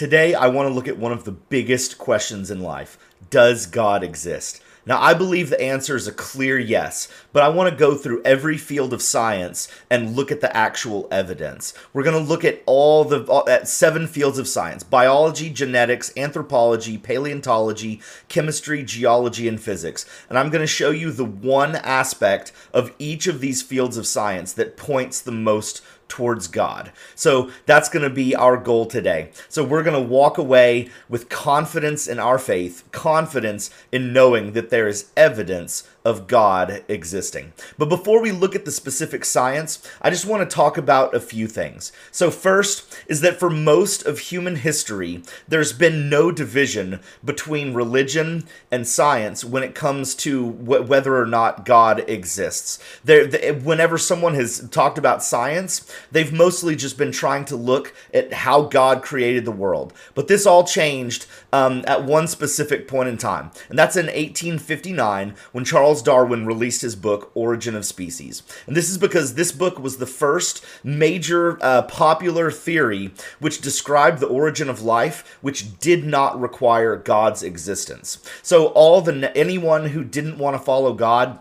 Today, I want to look at one of the biggest questions in life Does God exist? Now, I believe the answer is a clear yes, but I want to go through every field of science and look at the actual evidence. We're going to look at all the at seven fields of science biology, genetics, anthropology, paleontology, chemistry, geology, and physics. And I'm going to show you the one aspect of each of these fields of science that points the most towards God. So that's going to be our goal today. So we're going to walk away with confidence in our faith, confidence in knowing that there is evidence of God existing. But before we look at the specific science, I just want to talk about a few things. So, first is that for most of human history, there's been no division between religion and science when it comes to wh- whether or not God exists. There, whenever someone has talked about science, they've mostly just been trying to look at how God created the world. But this all changed um, at one specific point in time, and that's in 1859 when Charles Darwin released his book, Origin of Species. And this is because this book was the first major uh, popular theory which described the origin of life, which did not require God's existence. So, all the anyone who didn't want to follow God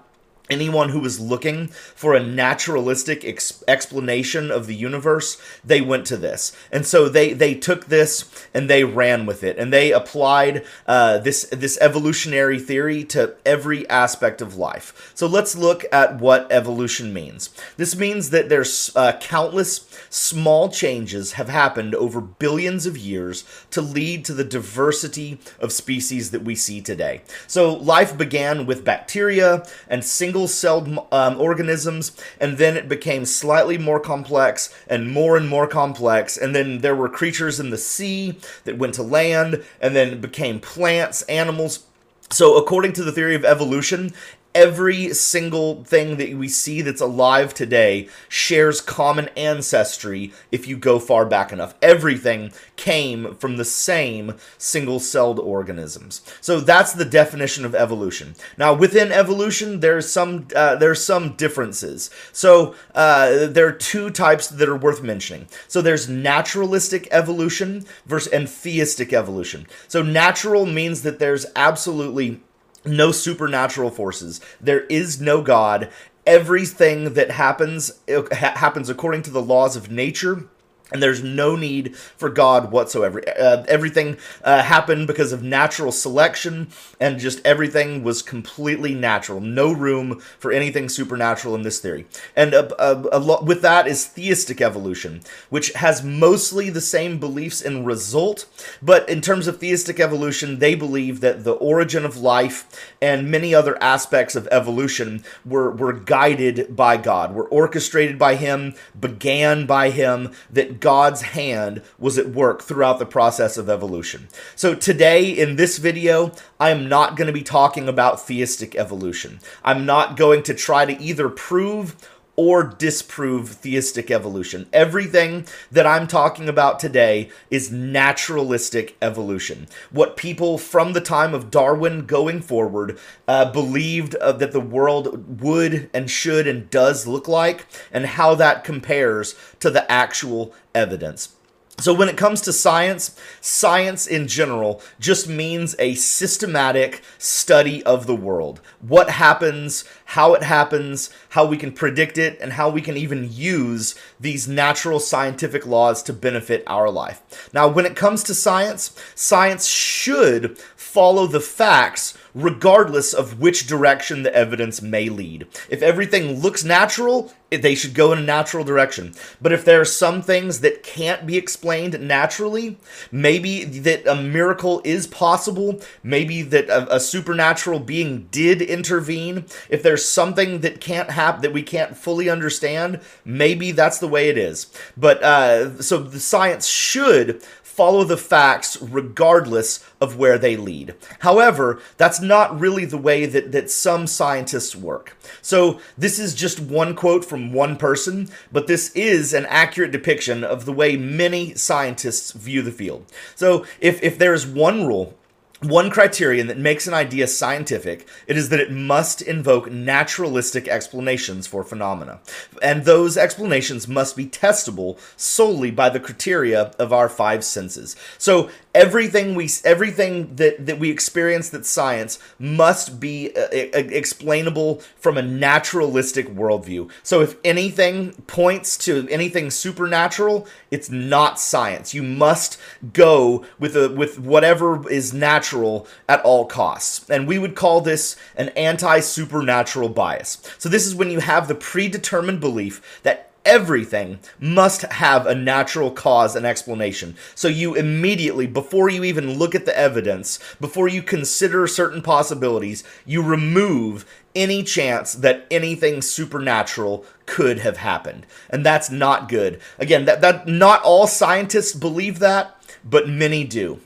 anyone who was looking for a naturalistic ex- explanation of the universe they went to this. And so they they took this and they ran with it. And they applied uh, this this evolutionary theory to every aspect of life. So let's look at what evolution means. This means that there's uh, countless small changes have happened over billions of years to lead to the diversity of species that we see today so life began with bacteria and single celled um, organisms, and then it became slightly more complex and more and more complex. And then there were creatures in the sea that went to land, and then became plants, animals. So, according to the theory of evolution, every single thing that we see that's alive today shares common ancestry if you go far back enough. Everything came from the same single celled organisms. So that's the definition of evolution. Now, within evolution, there's some uh, there's some differences. So uh, there are two types that are worth mentioning. So there's naturalistic evolution versus and theistic evolution. So natural means that there's absolutely no supernatural forces. There is no God. Everything that happens ha- happens according to the laws of nature and there's no need for God whatsoever. Uh, everything uh, happened because of natural selection, and just everything was completely natural. No room for anything supernatural in this theory. And uh, uh lo- with that is theistic evolution, which has mostly the same beliefs in result, but in terms of theistic evolution, they believe that the origin of life and many other aspects of evolution were, were guided by God, were orchestrated by Him, began by Him, that God's hand was at work throughout the process of evolution. So today in this video, I am not going to be talking about theistic evolution. I'm not going to try to either prove or disprove theistic evolution. Everything that I'm talking about today is naturalistic evolution. What people from the time of Darwin going forward uh, believed uh, that the world would and should and does look like, and how that compares to the actual evidence. So, when it comes to science, science in general just means a systematic study of the world. What happens, how it happens, how we can predict it, and how we can even use these natural scientific laws to benefit our life. Now, when it comes to science, science should follow the facts regardless of which direction the evidence may lead. If everything looks natural, they should go in a natural direction. But if there are some things that can't be explained naturally, maybe that a miracle is possible, maybe that a, a supernatural being did intervene, if there's something that can't happen that we can't fully understand, maybe that's the way it is. But uh, so the science should follow the facts regardless of where they lead. However, that's not really the way that, that some scientists work. So, this is just one quote from one person, but this is an accurate depiction of the way many scientists view the field. So, if, if there is one rule one criterion that makes an idea scientific it is that it must invoke naturalistic explanations for phenomena. And those explanations must be testable solely by the criteria of our five senses. So everything we everything that that we experience that science must be uh, explainable from a naturalistic worldview. So if anything points to anything supernatural it's not science. You must go with a with whatever is natural at all costs. And we would call this an anti-supernatural bias. So this is when you have the predetermined belief that everything must have a natural cause and explanation. So you immediately, before you even look at the evidence, before you consider certain possibilities, you remove any chance that anything supernatural could have happened. And that's not good. Again, that, that not all scientists believe that, but many do.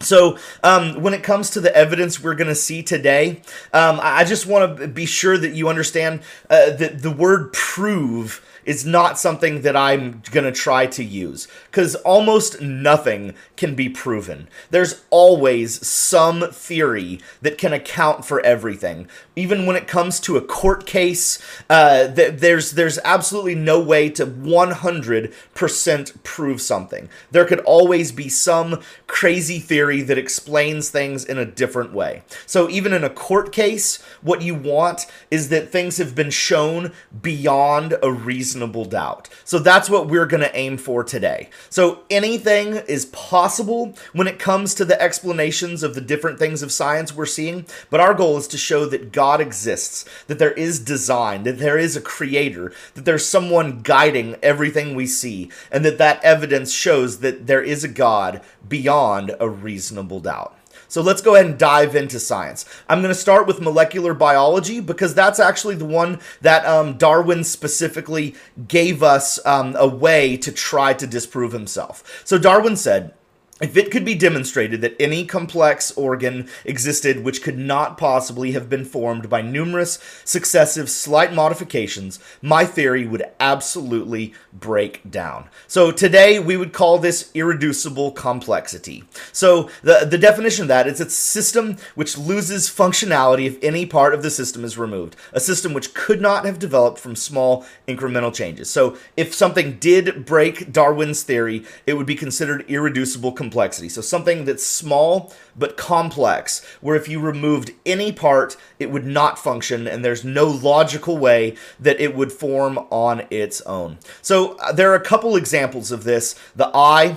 So, um, when it comes to the evidence we're going to see today, um, I just want to be sure that you understand uh, that the word prove is not something that I'm to try to use because almost nothing can be proven. There's always some theory that can account for everything. Even when it comes to a court case, uh, th- there's there's absolutely no way to 100% prove something. There could always be some crazy theory that explains things in a different way. So even in a court case, what you want is that things have been shown beyond a reasonable doubt. So that's what we're going to aim for today. So anything is possible when it comes to the explanations of the different things of science we're seeing, but our goal is to show that God exists, that there is design, that there is a creator, that there's someone guiding everything we see, and that that evidence shows that there is a God beyond a reasonable doubt. So let's go ahead and dive into science. I'm going to start with molecular biology because that's actually the one that um, Darwin specifically gave us um, a way to try to disprove himself. So Darwin said, if it could be demonstrated that any complex organ existed which could not possibly have been formed by numerous successive slight modifications, my theory would absolutely break down. So today we would call this irreducible complexity. So the, the definition of that is it's a system which loses functionality if any part of the system is removed. A system which could not have developed from small incremental changes. So if something did break Darwin's theory, it would be considered irreducible complexity complexity. So something that's small but complex, where if you removed any part, it would not function, and there's no logical way that it would form on its own. So uh, there are a couple examples of this. The eye,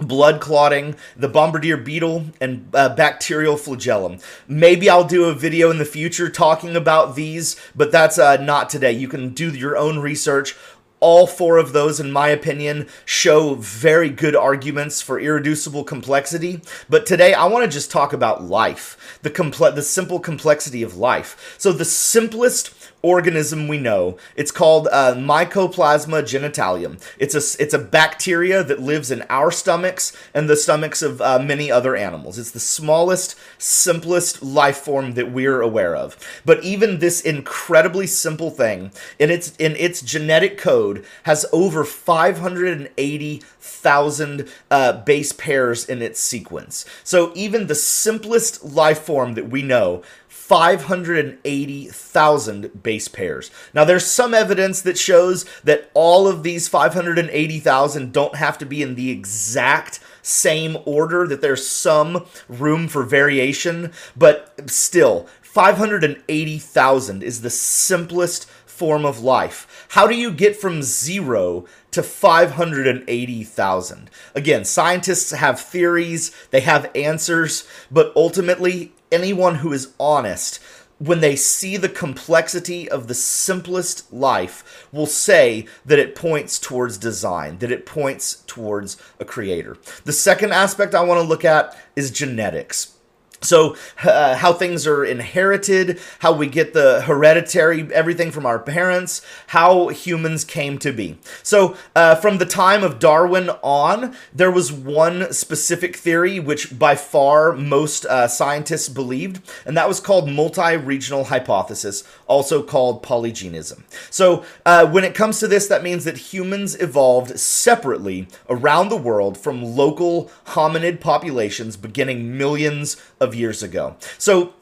blood clotting, the bombardier beetle, and uh, bacterial flagellum. Maybe I'll do a video in the future talking about these, but that's uh, not today. You can do your own research all four of those, in my opinion, show very good arguments for irreducible complexity. But today, I want to just talk about life, the comple- the simple complexity of life. So the simplest organism we know. It's called uh, Mycoplasma genitalium. It's a it's a bacteria that lives in our stomachs and the stomachs of uh, many other animals. It's the smallest, simplest life form that we're aware of. But even this incredibly simple thing in its in its genetic code has over 580,000 uh, base pairs in its sequence. So even the simplest life form that we know 580,000 base pairs. Now, there's some evidence that shows that all of these 580,000 don't have to be in the exact same order, that there's some room for variation, but still, 580,000 is the simplest form of life. How do you get from zero to 580,000? Again, scientists have theories, they have answers, but ultimately, anyone who is honest when they see the complexity of the simplest life will say that it points towards design, that it points towards a creator. The second aspect I want to look at is genetics. So, uh, how things are inherited, how we get the hereditary, everything from our parents, how humans came to be. So, uh, from the time of Darwin on, there was one specific theory which by far most uh, scientists believed, and that was called multi regional hypothesis, also called polygenism. So, uh, when it comes to this, that means that humans evolved separately around the world from local hominid populations beginning millions of of years ago. So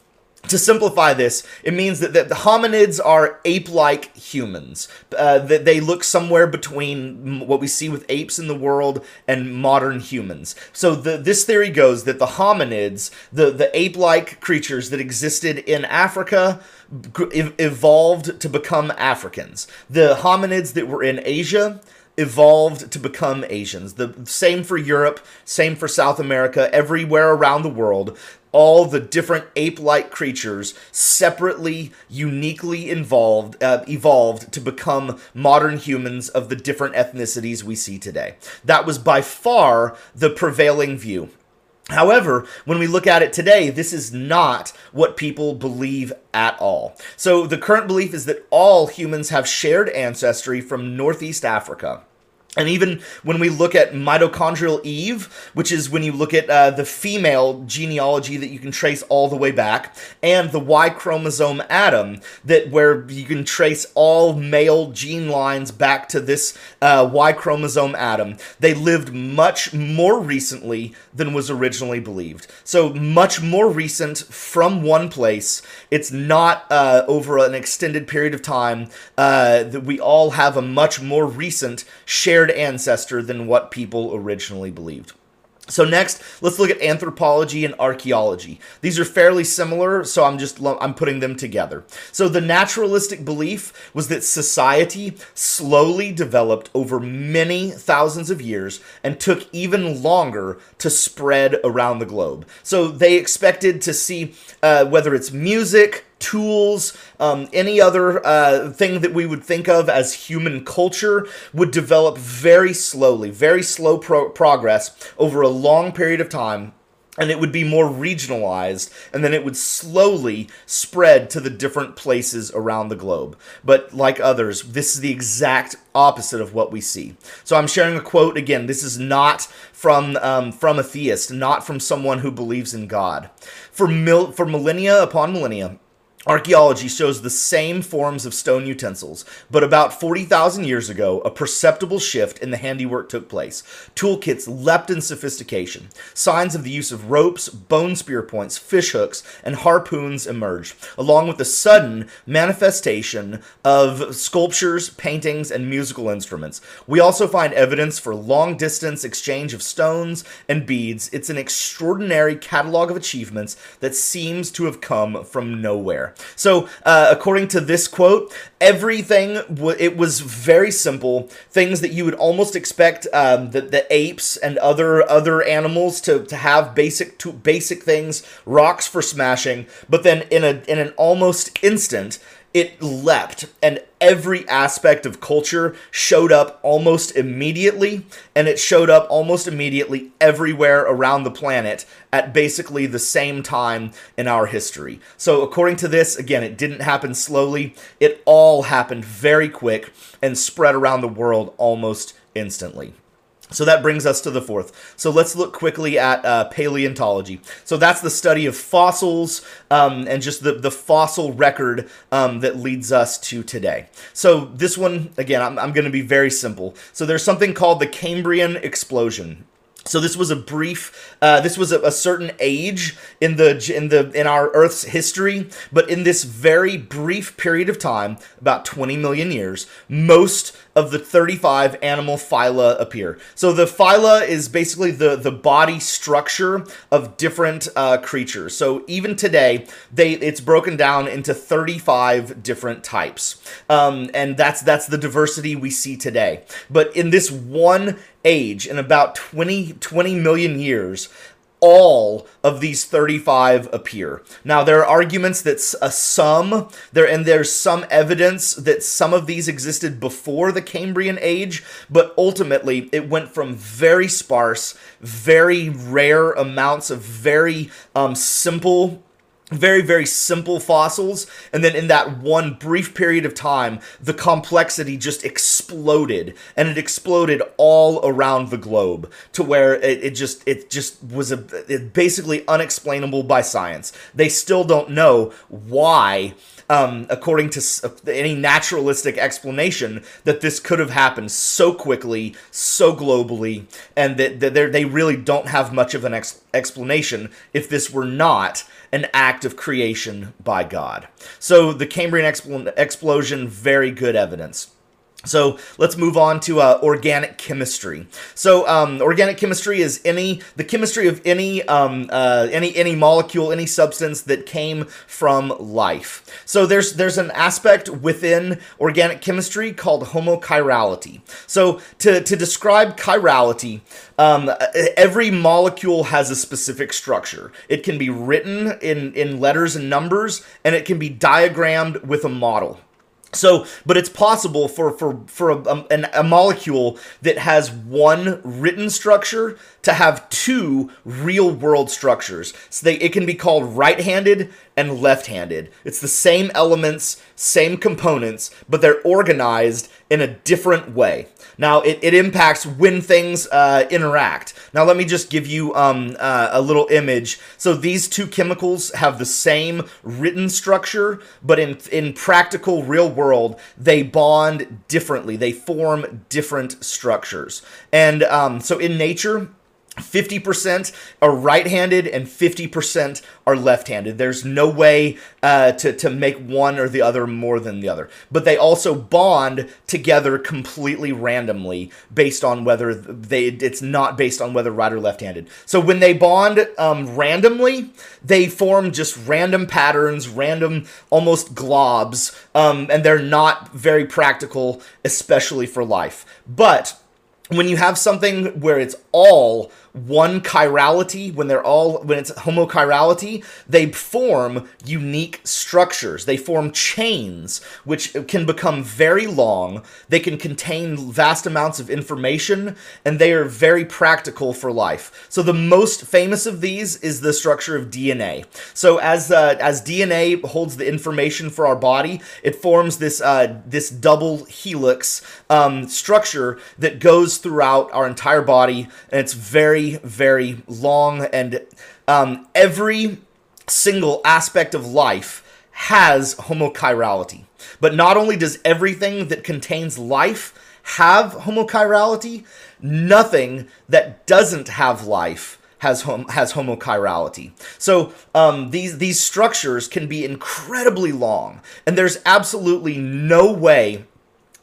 to simplify this, it means that, that the hominids are ape-like humans. Uh, that they look somewhere between what we see with apes in the world and modern humans. So the, this theory goes that the hominids, the, the ape-like creatures that existed in Africa, evolved to become Africans. The hominids that were in Asia evolved to become Asians. The same for Europe, same for South America, everywhere around the world all the different ape-like creatures separately, uniquely involved, uh, evolved to become modern humans of the different ethnicities we see today. That was by far the prevailing view. However, when we look at it today, this is not what people believe at all. So the current belief is that all humans have shared ancestry from Northeast Africa. And even when we look at mitochondrial Eve, which is when you look at uh, the female genealogy that you can trace all the way back, and the Y chromosome Adam, that where you can trace all male gene lines back to this uh, Y chromosome Adam, they lived much more recently than was originally believed. So much more recent from one place. It's not uh, over an extended period of time uh, that we all have a much more recent shared shared ancestor than what people originally believed. So next, let's look at anthropology and archaeology. These are fairly similar, so I'm just I'm putting them together. So the naturalistic belief was that society slowly developed over many thousands of years and took even longer to spread around the globe. So they expected to see uh, whether it's music, tools, um, any other uh, thing that we would think of as human culture would develop very slowly, very slow pro- progress over a long period of time and it would be more regionalized and then it would slowly spread to the different places around the globe. But like others this is the exact opposite of what we see. So i'm sharing a quote again this is not from um, from a theist not from someone who believes in god. For mil- for millennia upon millennia Archaeology shows the same forms of stone utensils, but about 40,000 years ago, a perceptible shift in the handiwork took place. Toolkits leapt in sophistication. Signs of the use of ropes, bone spear points, fish hooks, and harpoons emerged, along with the sudden manifestation of sculptures, paintings, and musical instruments. We also find evidence for long distance exchange of stones and beads. It's an extraordinary catalog of achievements that seems to have come from nowhere. So, uh, according to this quote, everything w- it was very simple. Things that you would almost expect um, the, the apes and other other animals to, to have basic to basic things, rocks for smashing. But then in a in an almost instant, it leapt and every aspect of culture showed up almost immediately and it showed up almost immediately everywhere around the planet at basically the same time in our history. So according to this again it didn't happen slowly it all happened very quick and spread around the world almost instantly. So that brings us to the fourth. So let's look quickly at uh, paleontology. So that's the study of fossils um, and just the, the fossil record um, that leads us to today. So this one, again, I'm, I'm going to be very simple. So there's something called the Cambrian explosion. So this was a brief. Uh, this was a, a, certain age in the in the in our Earth's history, but in this very brief period of time, about 20 million years, most of the 35 animal phyla appear. So the phyla is basically the the body structure of different uh, creatures. So even today, they it's broken down into 35 different types, um, and that's that's the diversity we see today. But in this one age, in about 20 20 million years, all of these 35 appear. Now there are arguments that a some there and there's some evidence that some of these existed before the Cambrian age, but ultimately it went from very sparse, very rare amounts of very um, simple very very simple fossils and then in that one brief period of time the complexity just exploded and it exploded all around the globe to where it, it just it just was a it basically unexplainable by science. They still don't know why um, according to any naturalistic explanation, that this could have happened so quickly, so globally, and that, that they really don't have much of an ex- explanation if this were not an act of creation by God. So the Cambrian expl- explosion, very good evidence. So let's move on to uh, organic chemistry. So um, organic chemistry is any the chemistry of any um, uh, any any molecule, any substance that came from life. So there's there's an aspect within organic chemistry called homochirality. So to to describe chirality, um, every molecule has a specific structure. It can be written in in letters and numbers, and it can be diagrammed with a model. So, but it's possible for for for a, a, um, a, molecule that has one written structure to have two real world structures. So they, it can be called right-handed and left-handed. It's the same elements, same components, but they're organized in a different way. Now, it, it impacts when things uh, interact. Now, let me just give you um, uh, a little image. So these two chemicals have the same written structure, but in, in practical real world, they bond differently. They form different structures. And um, so in nature, 50% are right-handed and 50% are left-handed. There's no way uh, to, to make one or the other more than the other. But they also bond together completely randomly based on whether they it's not based on whether right or left-handed. So when they bond um, randomly, they form just random patterns, random almost globs, um, and they're not very practical, especially for life. But when you have something where it's all one chirality, when they're all when it's homochirality, they form unique structures. They form chains which can become very long. They can contain vast amounts of information and they are very practical for life. So the most famous of these is the structure of DNA. So as uh, as DNA holds the information for our body, it forms this uh, this double helix um, structure that goes throughout our entire body and it's very very, long, and um, every single aspect of life has homochirality. But not only does everything that contains life have homochirality, nothing that doesn't have life has hom- has homochirality. So um, these these structures can be incredibly long, and there's absolutely no way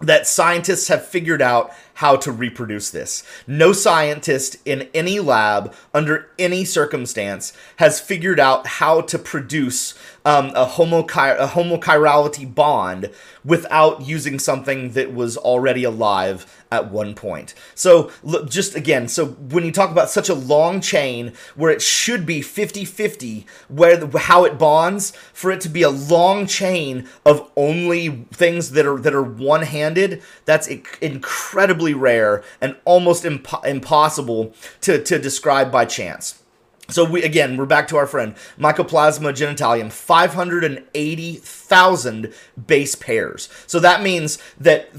that scientists have figured out how to reproduce this. No scientist in any lab, under any circumstance, has figured out how to produce um, a, homochi- a homochirality bond without using something that was already alive at one point. So, look, just again, so when you talk about such a long chain where it should be 50 50, where how it bonds, for it to be a long chain of only things that are that are one handed, that's incredibly rare and almost impo- impossible to, to describe by chance. So we again, we're back to our friend Mycoplasma genitalium, 580,000 base pairs. So that means that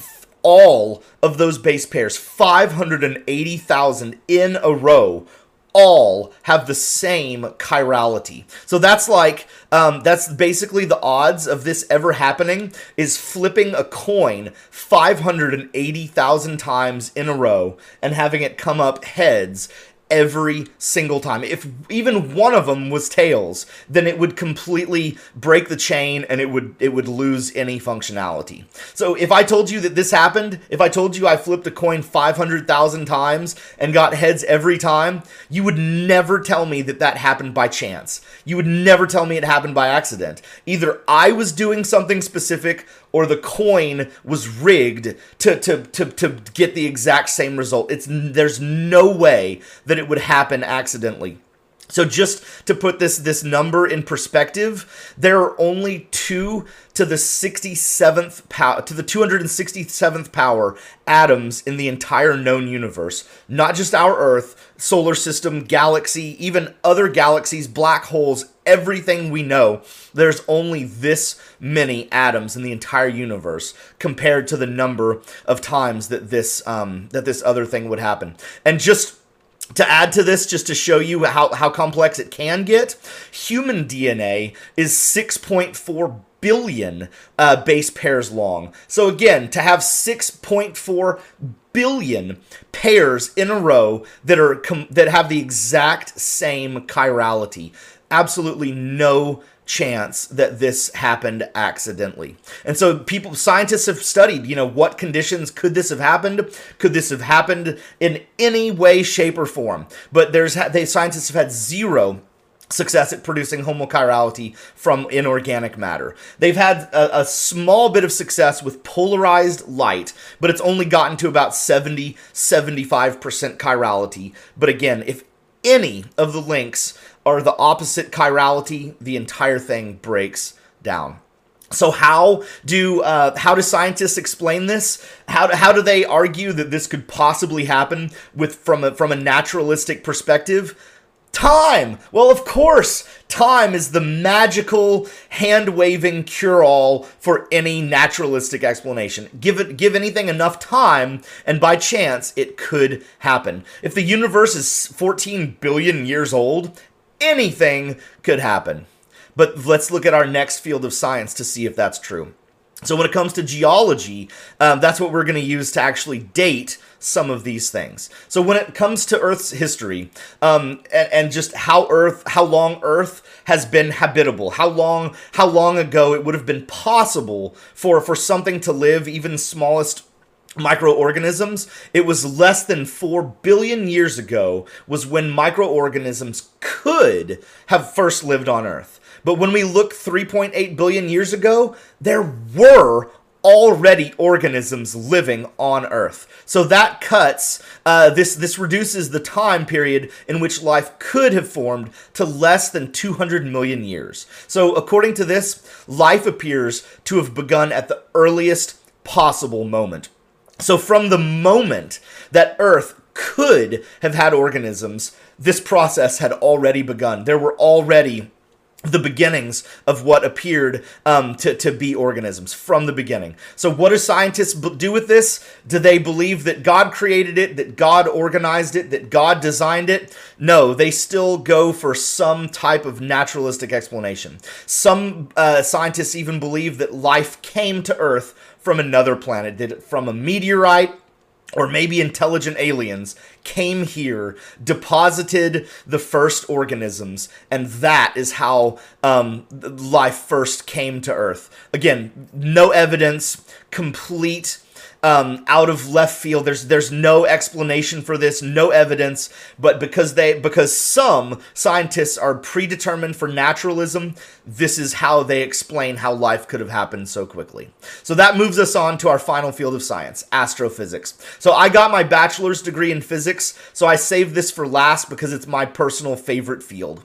all of those base pairs, 580,000 in a row, all have the same chirality. So that's like um, that's basically the odds of this ever happening is flipping a coin 580,000 times in a row and having it come up heads every single time. If even one of them was tails, then it would completely break the chain and it would it would lose any functionality. So if I told you that this happened, if I told you I flipped a coin 500,000 times and got heads every time, you would never tell me that that happened by chance. You would never tell me it happened by accident. Either I was doing something specific or the coin was rigged to, to, to, to get the exact same result. It's there's no way that it would happen accidentally. So just to put this this number in perspective, there are only two to the 67th power to the 267th power atoms in the entire known universe. Not just our Earth, solar system, galaxy, even other galaxies, black holes, everything we know, there's only this many atoms in the entire universe compared to the number of times that this um, that this other thing would happen. And just to add to this, just to show you how, how complex it can get, human DNA is 6.4 billion uh, base pairs long. So again, to have 6.4 billion pairs in a row that are com- that have the exact same chirality, absolutely no chance that this happened accidentally. And so people scientists have studied, you know, what conditions could this have happened? Could this have happened in any way shape or form? But there's they scientists have had zero success at producing homochirality from inorganic matter. They've had a, a, small bit of success with polarized light, but it's only gotten to about 70 75% chirality. But again, if any of the links are the opposite chirality, the entire thing breaks down. So how do uh, how do scientists explain this? How do, how do they argue that this could possibly happen with from a from a naturalistic perspective? Time. Well, of course, time is the magical hand waving cure all for any naturalistic explanation. Give it, give anything enough time, and by chance, it could happen. If the universe is 14 billion years old, anything could happen. But let's look at our next field of science to see if that's true. So, when it comes to geology, um, that's what we're going to use to actually date some of these things. So, when it comes to Earth's history um, and, and just how Earth, how long Earth has been habitable, how long, how long ago it would have been possible for for something to live, even smallest microorganisms. It was less than 4 billion years ago was when microorganisms could have first lived on earth. But when we look 3.8 billion years ago there were already organisms living on earth. So that cuts uh, this this reduces the time period in which life could have formed to less than 200 million years. So according to this life appears to have begun at the earliest possible moment so, from the moment that Earth could have had organisms, this process had already begun. There were already the beginnings of what appeared um, to, to be organisms from the beginning. So, what do scientists do with this? Do they believe that God created it, that God organized it, that God designed it? No, they still go for some type of naturalistic explanation. Some uh, scientists even believe that life came to Earth from another planet, did it from a meteorite or maybe intelligent aliens came here, deposited the first organisms, and that is how um, life first came to Earth. Again, no evidence, complete um, out of left field. There's there's no explanation for this, no evidence. But because they because some scientists are predetermined for naturalism, this is how they explain how life could have happened so quickly. So that moves us on to our final field of science, astrophysics. So I got my bachelor's degree in physics, so I saved this for last because it's my personal favorite field.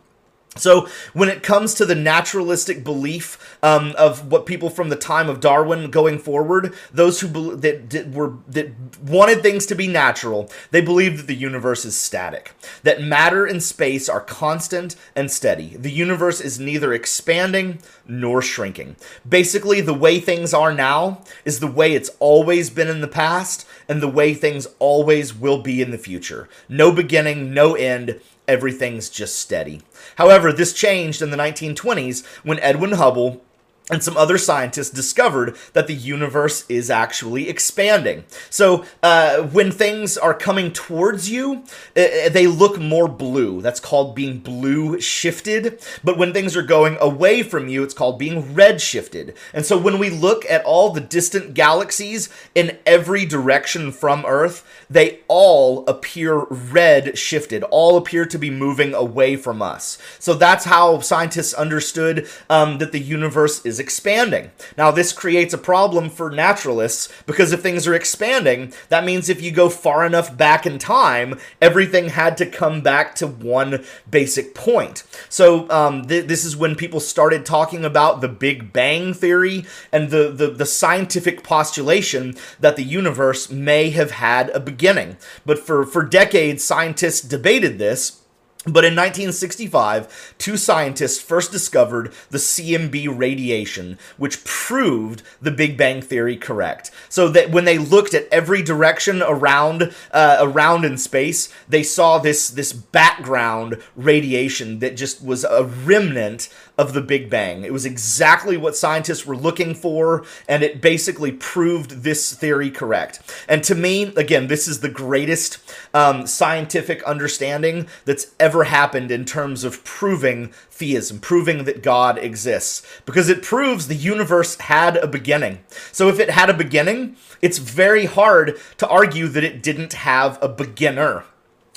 So, when it comes to the naturalistic belief um, of what people from the time of Darwin going forward, those who be- that, that were that wanted things to be natural, they believed that the universe is static, that matter and space are constant and steady. The universe is neither expanding nor shrinking. Basically, the way things are now is the way it's always been in the past, and the way things always will be in the future. No beginning, no end everything's just steady. However, this changed in the 1920s when Edwin Hubble and some other scientists discovered that the universe is actually expanding. So, uh, when things are coming towards you, uh, uh, they look more blue. That's called being blue shifted. But when things are going away from you, it's called being red shifted. And so, when we look at all the distant galaxies in every direction from Earth, they all appear red shifted, all appear to be moving away from us. So, that's how scientists understood um, that the universe is is expanding. Now, this creates a problem for naturalists because if things are expanding, that means if you go far enough back in time, everything had to come back to one basic point. So, um, th- this is when people started talking about the Big Bang Theory and the, the, the scientific postulation that the universe may have had a beginning. But for, for decades, scientists debated this But in 1965, two scientists first discovered the CMB radiation, which proved the Big Bang Theory correct. So that when they looked at every direction around uh, around in space, they saw this this background radiation that just was a remnant of the Big Bang. It was exactly what scientists were looking for, and it basically proved this theory correct. And to me, again, this is the greatest um, scientific understanding that's ever happened in terms of proving theism, proving that God exists, because it proves the universe had a beginning. So if it had a beginning, it's very hard to argue that it didn't have a beginner.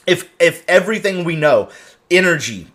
If if everything we know, energy,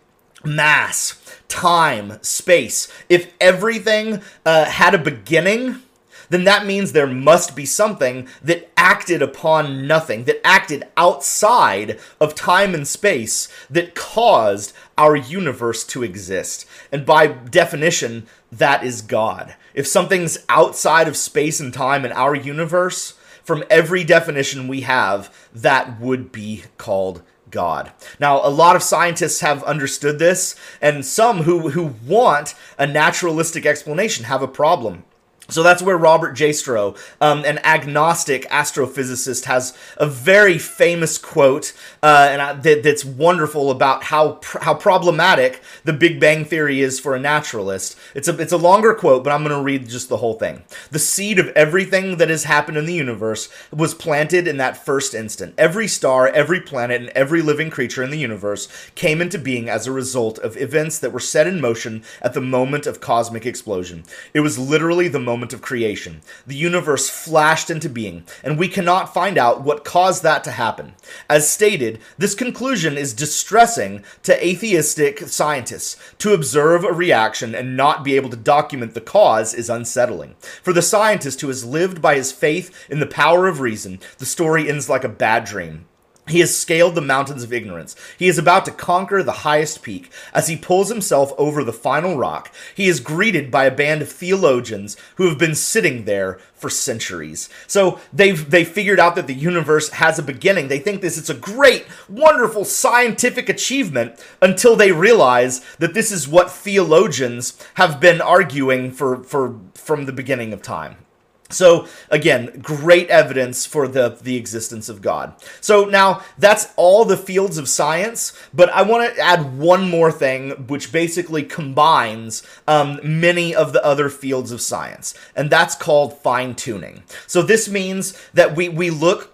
mass, time, space, if everything uh, had a beginning, then that means there must be something that acted upon nothing, that acted outside of time and space, that caused our universe to exist. And by definition, that is God. If something's outside of space and time in our universe, from every definition we have, that would be called God. Now, a lot of scientists have understood this, and some who, who want a naturalistic explanation have a problem. So that's where Robert Jastrow, um, an agnostic astrophysicist, has a very famous quote, uh, and I, that, that's wonderful about how pr- how problematic the Big Bang theory is for a naturalist. It's a it's a longer quote, but I'm going to read just the whole thing. The seed of everything that has happened in the universe was planted in that first instant. Every star, every planet, and every living creature in the universe came into being as a result of events that were set in motion at the moment of cosmic explosion. It was literally the moment moment of creation. The universe flashed into being, and we cannot find out what caused that to happen. As stated, this conclusion is distressing to atheistic scientists. To observe a reaction and not be able to document the cause is unsettling. For the scientist who has lived by his faith in the power of reason, the story ends like a bad dream. He has scaled the mountains of ignorance. He is about to conquer the highest peak. As he pulls himself over the final rock, he is greeted by a band of theologians who have been sitting there for centuries. So they've they figured out that the universe has a beginning. They think this is a great, wonderful scientific achievement until they realize that this is what theologians have been arguing for for from the beginning of time. So again, great evidence for the the existence of God. So now that's all the fields of science, but I want to add one more thing, which basically combines um, many of the other fields of science, and that's called fine tuning. So this means that we we look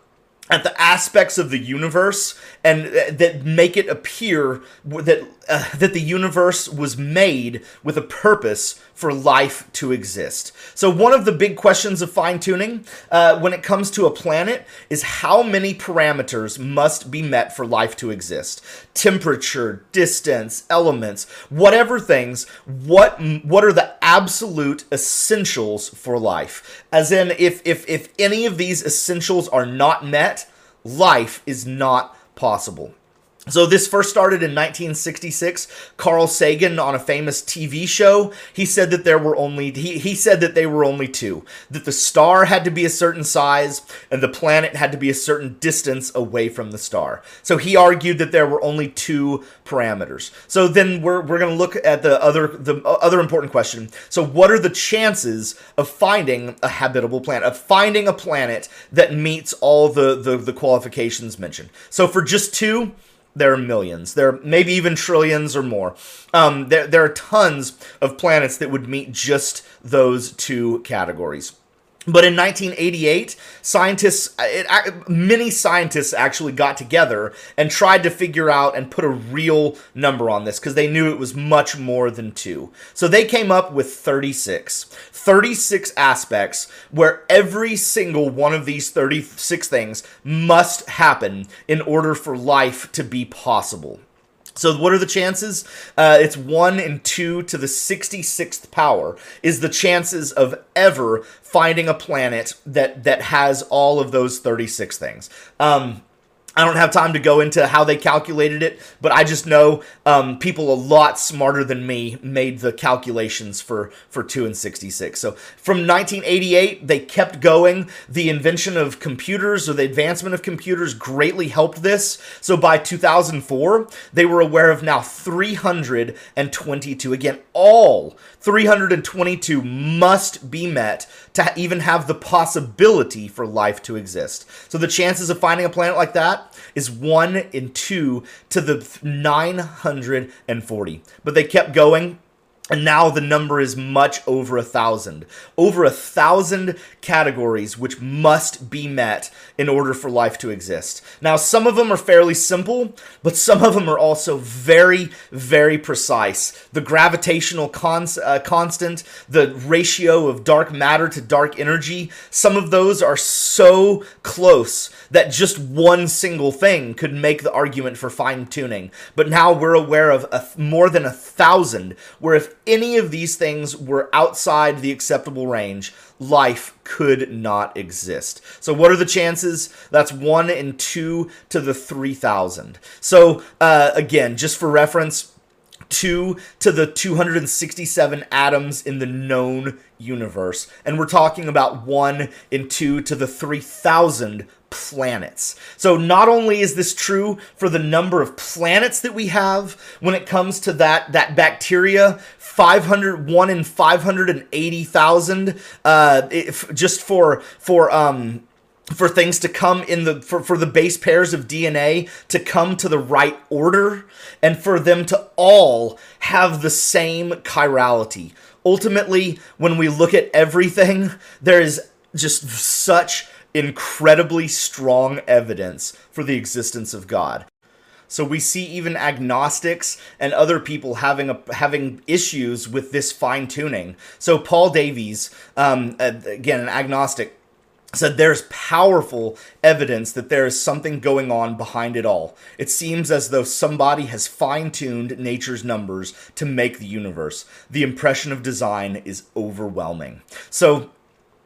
at the aspects of the universe and that make it appear that uh, that the universe was made with a purpose for life to exist. So one of the big questions of fine tuning uh, when it comes to a planet is how many parameters must be met for life to exist. Temperature, distance, elements, whatever things. What what are the absolute essentials for life? As in, if if if any of these essentials are not met, life is not possible. So this first started in 1966. Carl Sagan on a famous TV show, he said that there were only he, he said that they were only two. That the star had to be a certain size and the planet had to be a certain distance away from the star. So he argued that there were only two parameters. So then we're we're going to look at the other the uh, other important question. So what are the chances of finding a habitable planet, of finding a planet that meets all the the, the qualifications mentioned? So for just two there are millions. There are maybe even trillions or more. Um, there, there are tons of planets that would meet just those two categories. But in 1988, scientists, uh, it, many scientists actually got together and tried to figure out and put a real number on this because they knew it was much more than two. So they came up with 36. 36 aspects where every single one of these 36 things must happen in order for life to be possible. So what are the chances? Uh, it's 1 and 2 to the 66th power is the chances of ever finding a planet that that has all of those 36 things. Um, I don't have time to go into how they calculated it, but I just know um, people a lot smarter than me made the calculations for, for 2 and 66. So from 1988, they kept going. The invention of computers or the advancement of computers greatly helped this. So by 2004, they were aware of now 322. Again, all 322 must be met to even have the possibility for life to exist. So the chances of finding a planet like that is 1 in 2 to the 940. But they kept going and now the number is much over a thousand. Over a thousand categories which must be met in order for life to exist. Now, some of them are fairly simple, but some of them are also very, very precise. The gravitational cons- uh, constant, the ratio of dark matter to dark energy, some of those are so close that just one single thing could make the argument for fine tuning. But now we're aware of a, more than a thousand, where if any of these things were outside the acceptable range, life could not exist. So, what are the chances? That's 1 in 2 to the 3,000. So, uh, again, just for reference, 2 to the 267 atoms in the known universe. And we're talking about 1 in 2 to the 3,000 planets. So not only is this true for the number of planets that we have when it comes to that that bacteria 501 in 580,000 uh if, just for for um for things to come in the for, for the base pairs of DNA to come to the right order and for them to all have the same chirality. Ultimately, when we look at everything, there is just such incredibly strong evidence for the existence of God. So we see even agnostics and other people having a, having issues with this fine tuning. So Paul Davies, um, again an agnostic, said there's powerful evidence that there is something going on behind it all. It seems as though somebody has fine tuned nature's numbers to make the universe. The impression of design is overwhelming. So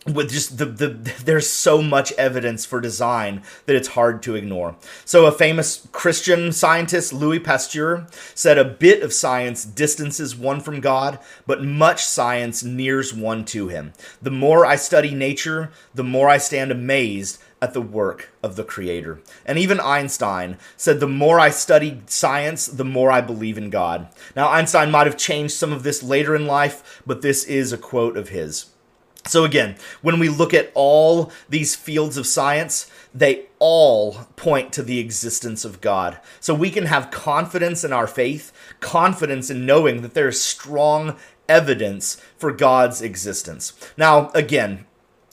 with just the, the there's so much evidence for design that it's hard to ignore. So a famous Christian scientist, Louis Pasteur, said a bit of science distances one from God, but much science nears one to him. The more I study nature, the more I stand amazed at the work of the creator. And even Einstein said the more I study science, the more I believe in God. Now Einstein might have changed some of this later in life, but this is a quote of his. So, again, when we look at all these fields of science, they all point to the existence of God. So, we can have confidence in our faith, confidence in knowing that there is strong evidence for God's existence. Now, again,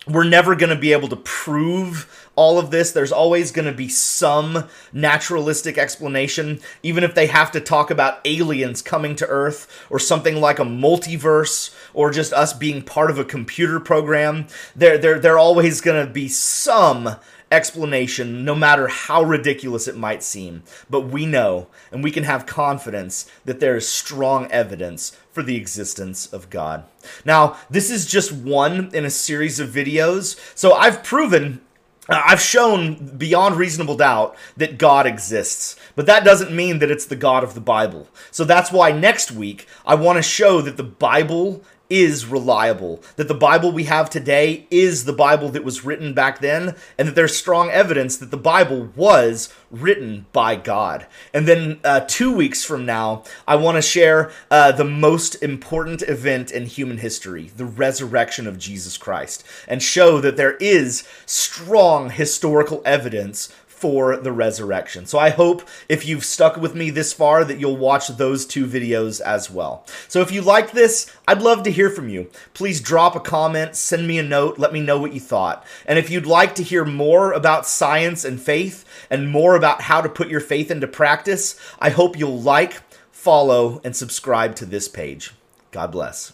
we're never going to be able to prove all of this. There's always going to be some naturalistic explanation, even if they have to talk about aliens coming to Earth or something like a multiverse or just us being part of a computer program. There, there, there always going to be some explanation, no matter how ridiculous it might seem. But we know, and we can have confidence that there is strong evidence for the existence of God. Now, this is just one in a series of videos, so I've proven Uh, I've shown beyond reasonable doubt that God exists, but that doesn't mean that it's the God of the Bible. So that's why next week I want to show that the Bible is reliable, that the Bible we have today is the Bible that was written back then, and that there's strong evidence that the Bible was written by God. And then uh, two weeks from now, I want to share uh, the most important event in human history the resurrection of Jesus Christ and show that there is strong historical evidence for the resurrection. So I hope if you've stuck with me this far that you'll watch those two videos as well. So if you like this, I'd love to hear from you. Please drop a comment, send me a note, let me know what you thought. And if you'd like to hear more about science and faith and more about how to put your faith into practice, I hope you'll like, follow, and subscribe to this page. God bless.